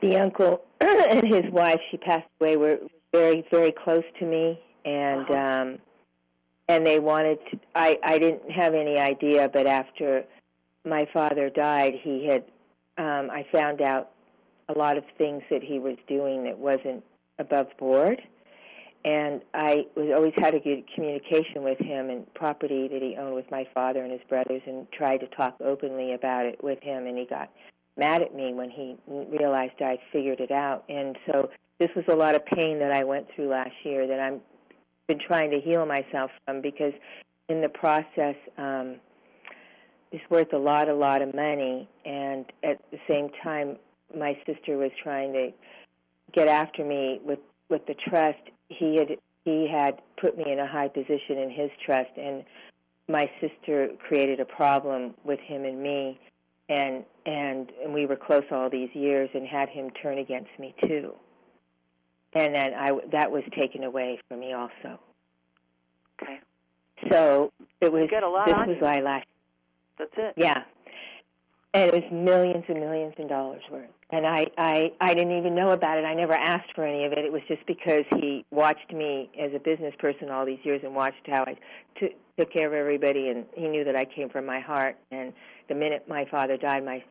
the uncle and his wife. She passed away. Were very very close to me, and Uh-huh. um, and they wanted to. I I didn't have any idea, but after my father died, he had. Um, I found out a lot of things that he was doing that wasn't above board and I was always had a good communication with him and property that he owned with my father and his brothers and tried to talk openly about it with him. And he got mad at me when he realized I figured it out. And so this was a lot of pain that I went through last year that I'm been trying to heal myself from because in the process um it's worth a lot a lot of money. And at the same time my sister was trying to get after me with with the trust he had he had put me in a high position in his trust and my sister created a problem with him and me and and, and we were close all these years and had him turn against me too and then I that was taken away from me also Okay, so it was you got a lot this on was you. why last That's it. yeah and it was millions and millions of dollars worth. And I, I, I didn't even know about it. I never asked for any of it. It was just because he watched me as a business person all these years and watched how I t- took care of everybody, and he knew that I came from my heart. And the minute my father died, my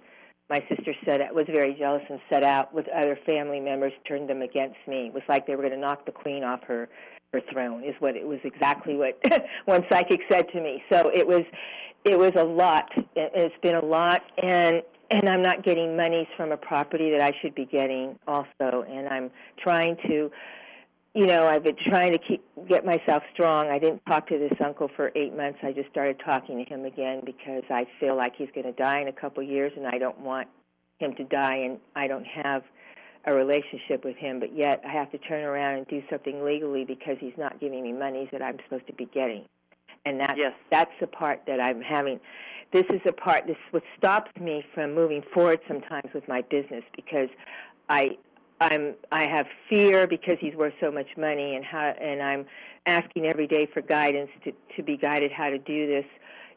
my sister said was very jealous and set out with other family members, turned them against me. It was like they were going to knock the queen off her her throne. Is what it was exactly what one psychic said to me. So it was it was a lot. It's been a lot, and and I'm not getting monies from a property that I should be getting also, and I'm trying to. You know, I've been trying to keep get myself strong. I didn't talk to this uncle for eight months. I just started talking to him again because I feel like he's going to die in a couple years, and I don't want him to die, and I don't have a relationship with him. But yet, I have to turn around and do something legally because he's not giving me monies that I'm supposed to be getting and that's yes. that's the part that I'm having. This is the part. This what stops me from moving forward sometimes with my business because I I'm I have fear because he's worth so much money and how and I'm asking every day for guidance to to be guided how to do this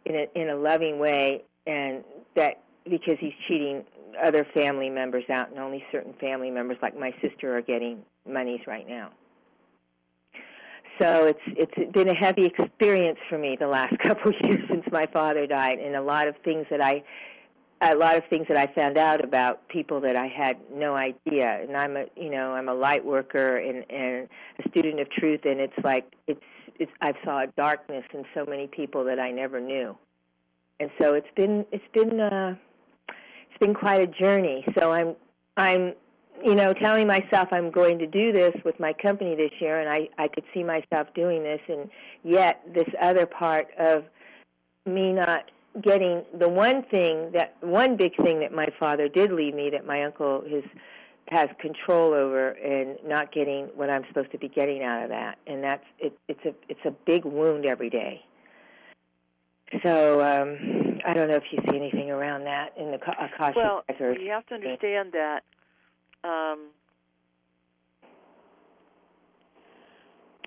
in a in a loving way and that because he's cheating other family members out and only certain family members like my sister are getting monies right now so it's it's been a heavy experience for me the last couple of years since my father died, and a lot of things that I a lot of things that I found out about people that I had no idea. And I'm a you know I'm a light worker and and a student of truth, and it's like it's it's I saw a darkness in so many people that I never knew, and so it's been it's been uh, it's been quite a journey. So I'm I'm you know, telling myself I'm going to do this with my company this year, and I I could see myself doing this, and yet this other part of me not getting the one thing that one big thing that my father did leave me that my uncle has has control over and not getting what I'm supposed to be getting out of that, and that's it. It's a it's a big wound every day. So um, I don't know if you see anything around that in the Akashic well, records. you have to understand that um,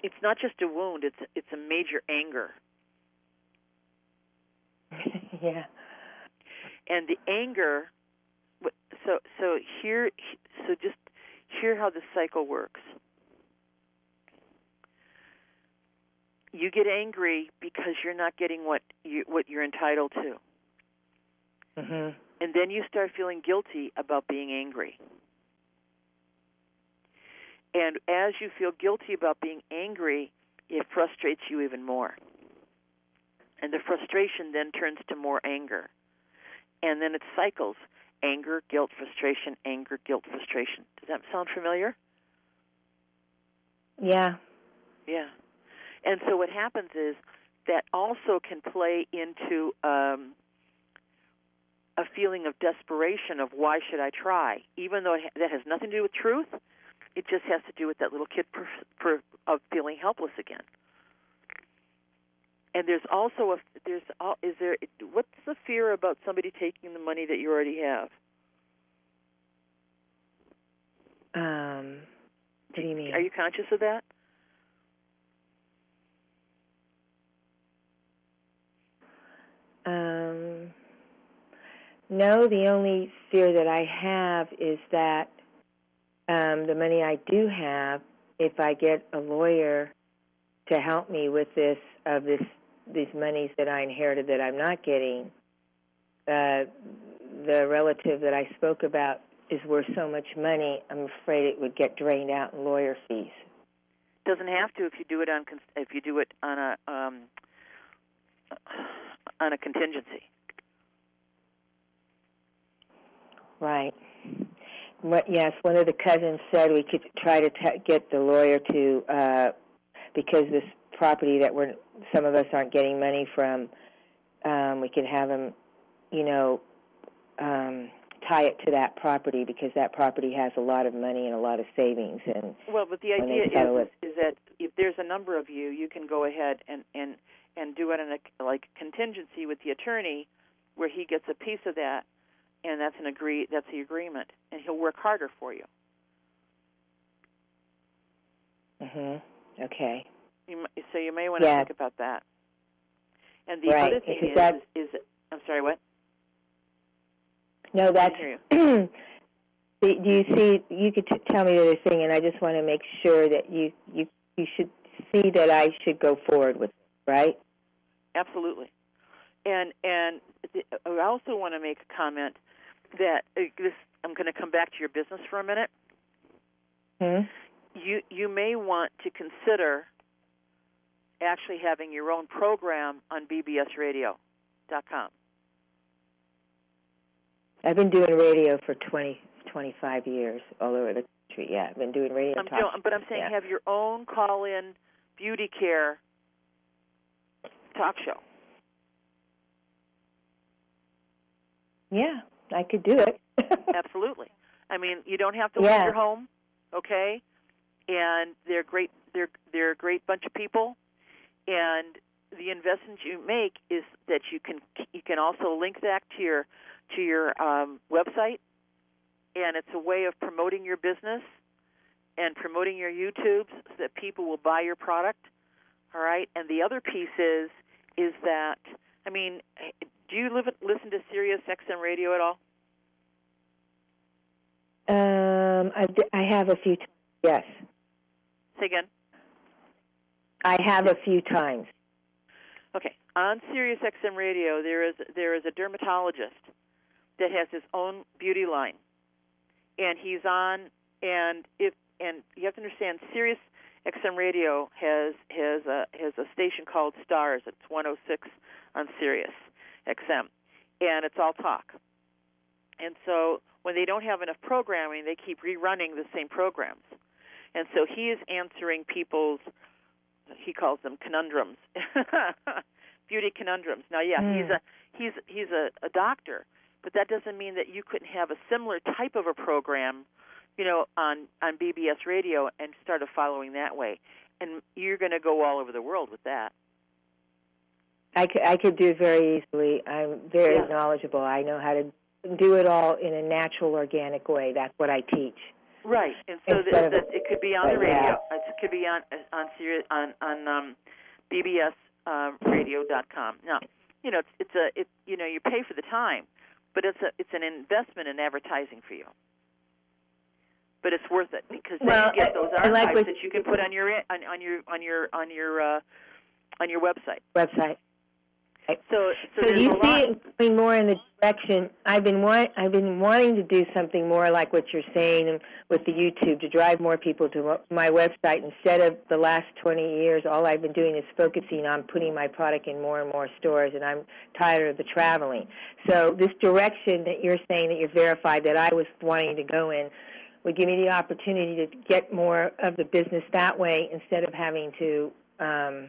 it's not just a wound; it's it's a major anger. yeah. And the anger, so so here, so just hear how the cycle works. You get angry because you're not getting what you what you're entitled to. Mm-hmm. And then you start feeling guilty about being angry. And as you feel guilty about being angry, it frustrates you even more. And the frustration then turns to more anger. And then it cycles anger, guilt, frustration, anger, guilt, frustration. Does that sound familiar? Yeah. Yeah. And so what happens is that also can play into um, a feeling of desperation of why should I try, even though that has nothing to do with truth it just has to do with that little kid per, per, of feeling helpless again. And there's also a there's all is there what's the fear about somebody taking the money that you already have? Um, what do you mean? Are you conscious of that? Um, no, the only fear that I have is that um, the money I do have, if I get a lawyer to help me with this of this these monies that I inherited that I'm not getting, uh, the relative that I spoke about is worth so much money. I'm afraid it would get drained out in lawyer fees. Doesn't have to if you do it on if you do it on a um, on a contingency. Right. Yes, one of the cousins said we could try to t- get the lawyer to uh, because this property that we're some of us aren't getting money from. Um, we could have him, you know, um, tie it to that property because that property has a lot of money and a lot of savings. And well, but the idea is is that if there's a number of you, you can go ahead and and and do it in a like contingency with the attorney, where he gets a piece of that and that's an agree that's the agreement, and he'll work harder for you. Mhm. Okay. You, so you may want to yeah. think about that. And the right. other thing is, that... is, is, I'm sorry, what? No, that's. Do you see? You could t- tell me the other thing, and I just want to make sure that you you you should see that I should go forward with, it, right? Absolutely. And and the, I also want to make a comment that uh, this. I'm going to come back to your business for a minute. Hmm? You you may want to consider actually having your own program on bbsradio.com. I've been doing radio for 20, 25 years all over the country. Yeah, I've been doing radio. I'm but I'm saying yeah. have your own call-in beauty care talk show. Yeah, I could do it. Absolutely. I mean, you don't have to leave your home, okay? And they're great. They're they're a great bunch of people, and the investment you make is that you can you can also link that to your to your um, website, and it's a way of promoting your business and promoting your YouTubes so that people will buy your product. All right, and the other piece is is that I mean, do you live, listen to Sirius XM radio at all? um, I I have a few. T- yes, Say again. I have a few times. Okay, on Sirius XM radio, there is there is a dermatologist that has his own beauty line, and he's on. And if and you have to understand, Sirius XM radio has has a has a station called Stars. It's 106 on Sirius XM, and it's all talk. And so when they don't have enough programming, they keep rerunning the same programs. And so he is answering people's he calls them conundrums, beauty conundrums. Now, yeah, Hmm. he's a he's he's a, a doctor, but that doesn't mean that you couldn't have a similar type of a program, you know, on on BBS radio and start a following that way. And you're going to go all over the world with that. I could, I could do it very easily. I'm very Yeah. knowledgeable. I know how to do it all in a natural, organic way. That's what I teach. Right, and so Instead that, that it could be on the radio. yeah. It could be on on Sirius, on on um, BBS uh. Now, you know, it's, it's a it you know you pay for the time, but it's a it's an investment in advertising for you. But it's worth it because then Well, you get those archives like that you can put on your on, on your on your on your uh, on your website. Website. So so, So you see it going more in the direction I've been want, I've been wanting to do something more like what you're saying and with the YouTube to drive more people to my website instead of the last 20 years all I've been doing is focusing on putting my product in more and more stores and I'm tired of the traveling. So this direction that you're saying that you're verified that I was wanting to go in would give me the opportunity to get more of the business that way instead of having to um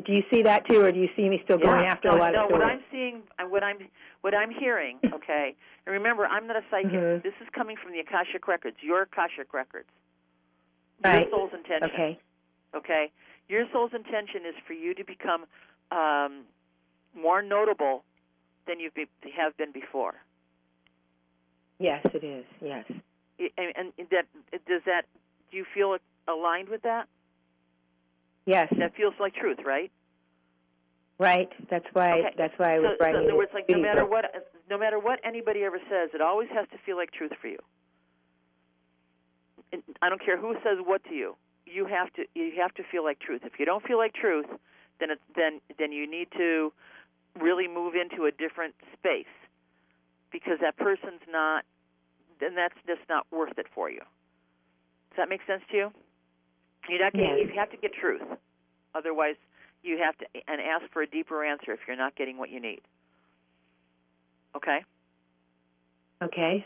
do you see that too, or do you see me still going yeah. after no, a lot no, of what stores? I'm seeing, uh, what I'm, what I'm hearing. Okay, and remember, I'm not a psychic. Mhm. This is coming from the Akashic records, your Akashic records, Right. your soul's intention. Okay. Okay, your soul's intention is for you to become um, more notable than you be, have been before. Yes, it is. Yes. And, and that does that? Do you feel aligned with that? Yes. That feels like truth, right? Right. That's why. Okay. That's why I So, was so writing. in other words, like no matter what, no matter what anybody ever says, it always has to feel like truth for you. And I don't care who says what to you. You have to you have to feel like truth. If you don't feel like truth, then it's, then then you need to really move into a different space because that person's not. Then that's just not worth it for you. Does that make sense to you? You're not getting. Yes. You have to get truth. Otherwise, you have to and ask for a deeper answer if you're not getting what you need. Okay. Okay.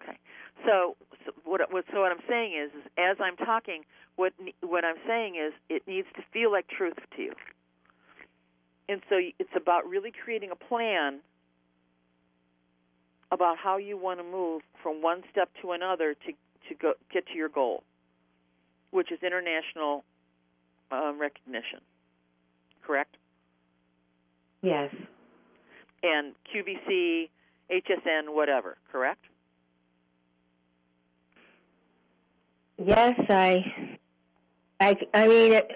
Okay. So, so what, what so what I'm saying is, is as I'm talking, what what I'm saying is it needs to feel like truth to you. And so it's about really creating a plan about how you want to move from one step to another to to go get to your goal, which is international um, recognition. Correct? Yes. And QVC, HSN, whatever. Correct? Yes. I. I. I mean, it,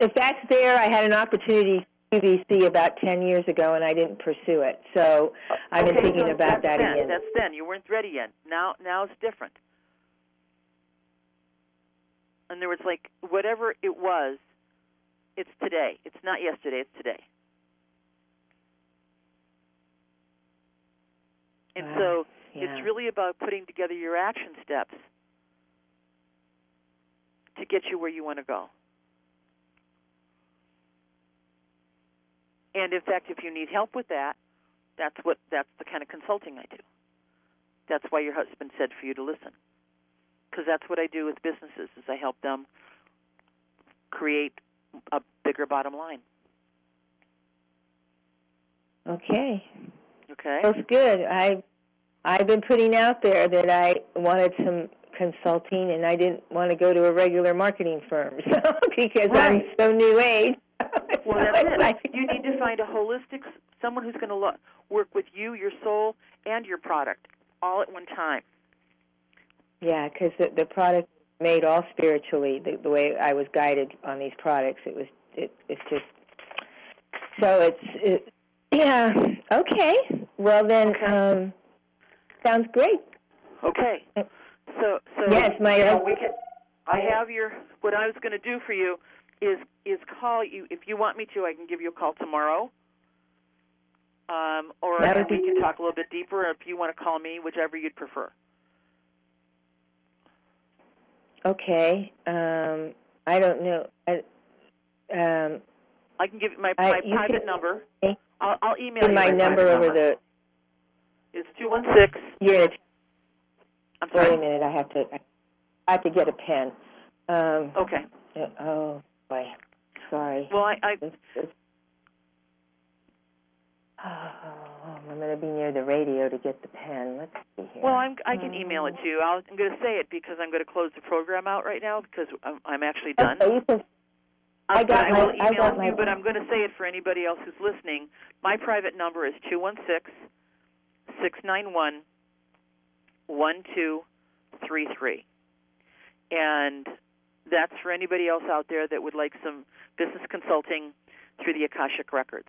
if that's there, I had an opportunity QVC about 10 years ago, and I didn't pursue it. So I've been okay, thinking so about that then. again. That's then. You weren't ready yet. Now, now it's different. In other words, like whatever it was, it's today. It's not yesterday. It's today. And Wow. so yeah. it's really about putting together your action steps to get you where you want to go. And in fact, if you need help with that, that's what that's the kind of consulting I do. That's why your husband said for you to listen. Because that's what I do with businesses is I help them create a bigger bottom line. Okay. Okay? That's good. I I've been putting out there that I wanted some consulting, and I didn't want to go to a regular marketing firm, so because I'm so new age. Well, that's it. You need to find a holistic, someone who's going to lo- work with you, your soul, and your product all at one time. Yeah, because the, the product made all spiritually. The, the way I was guided on these products, it was it, it's just so it's it, yeah okay. Well then, Okay. um, sounds great. Okay. So, so Yes, my you know, we can. I have your. What I was going to do for you is is call you if you want me to. I can give you a call tomorrow. Um, or That and would we can talk a little bit deeper. If you want to call me, whichever you'd prefer. Okay. Um, I don't know. I, um, I can give you my, I- my you private can- number. I'll, I'll email you my number over number. the. It's two one six. Gonna I'm wait a minute. I have to. I have to get a pen. Um, Okay. oh boy. Sorry. Well, I, I It's, it's, oh, I'm going to be near the radio to get the pen. Let's see here. well I'm I can email it mm. to you. I'll, I'm going to say it because I'm going to close the program out right now because I'm, I'm actually done. Okay, you can. I got I will I email got it my- you, but I'm going to say it for anybody else who's listening. My private number is two one six six nine one one two three three, and that's for anybody else out there that would like some business consulting through the Akashic Records.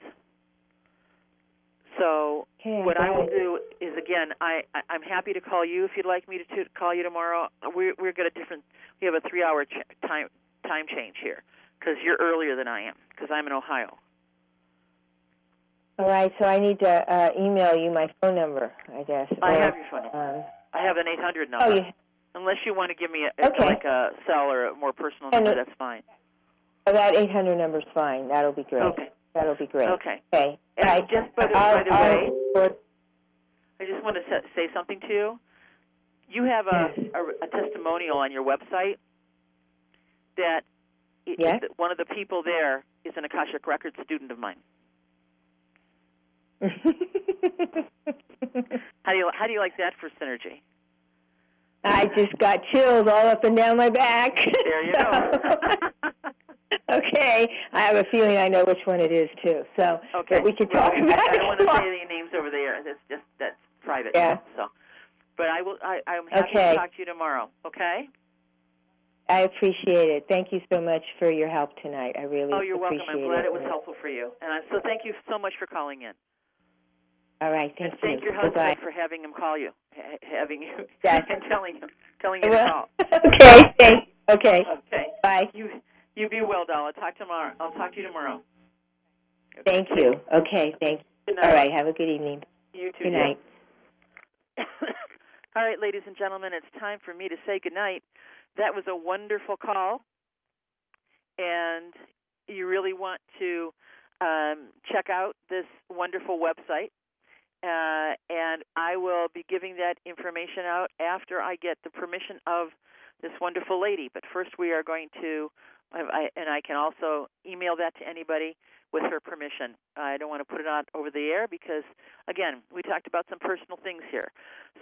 So Okay, what I will it. do is again, I, I I'm happy to call you if you'd like me to, to call you tomorrow. We're we're got a different. We have a three hour ch- time time change here because you're earlier than I am because I'm in Ohio. All right, so I need to uh, email you my phone number, I guess. I or, have your phone number. Um, I have an 800 number. oh, you, Unless you want to give me a, Okay. like a cell or a more personal number, it- that's fine. that 800 number's fine. That'll be great. Okay. That'll be great. Okay. Okay. And I, just by the, by the way, for- I just want to say something to you. You have a, Yes. a, a testimonial on your website that i- Yes. that one of the people there is an Akashic Records student of mine. How do you how do you like that for synergy? I just got chills all up and down my back. There you go. okay, I have a feeling I know which one it is too. So okay. we could Well, talk I, about I it. don't want to say any names over there. That's just that's private. Yeah. So, but I will. I, I'm happy Okay. to talk to you tomorrow. Okay. I appreciate it. Thank you so much for your help tonight. I really appreciate it. Oh, you're welcome. I'm glad it. it was helpful for you. And I, so thank you so much for calling in. All right, thank and thank your husband Goodbye. for having him call you, ha- having you, Yes. and telling him, telling you to call. okay, okay, Okay. bye. You you be well, doll. I'll talk tomorrow. I'll talk to you tomorrow. Thank you. Okay, thank you. All right, have a good evening. You too. Good night. All right, ladies and gentlemen, it's time for me to say goodnight. That was a wonderful call, and you really want to um, check out this wonderful website. Uh, and I will be giving that information out after I get the permission of this wonderful lady. But first, we are going to, I, and I can also email that to anybody with her permission. I don't want to put it out over the air because, again, we talked about some personal things here.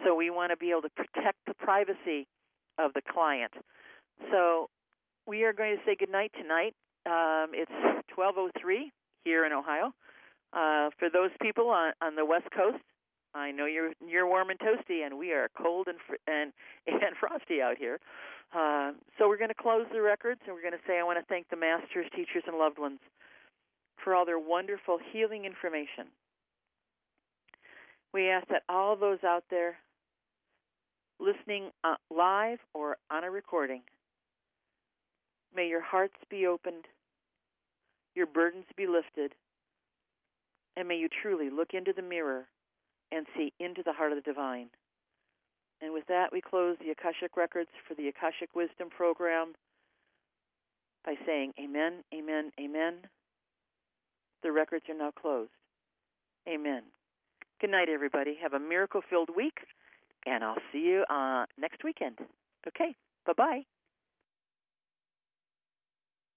So we want to be able to protect the privacy of the client. So we are going to say goodnight tonight. Um, it's 12:03 here in Ohio. Uh, for those people on, on the West Coast, I know you're you're warm and toasty, and we are cold and fr- and and frosty out here. Uh, so we're going to close the records, and we're going to say I want to thank the masters, teachers, and loved ones for all their wonderful healing information. We ask that all those out there listening uh, live or on a recording, may your hearts be opened, your burdens be lifted, and may you truly look into the mirror and see into the heart of the divine. And with that, we close the Akashic Records for the Akashic Wisdom program by saying, Amen, Amen, Amen. The records are now closed. Amen. Good night, everybody. Have a miracle filled week, and I'll see you uh, next weekend. Okay, bye bye.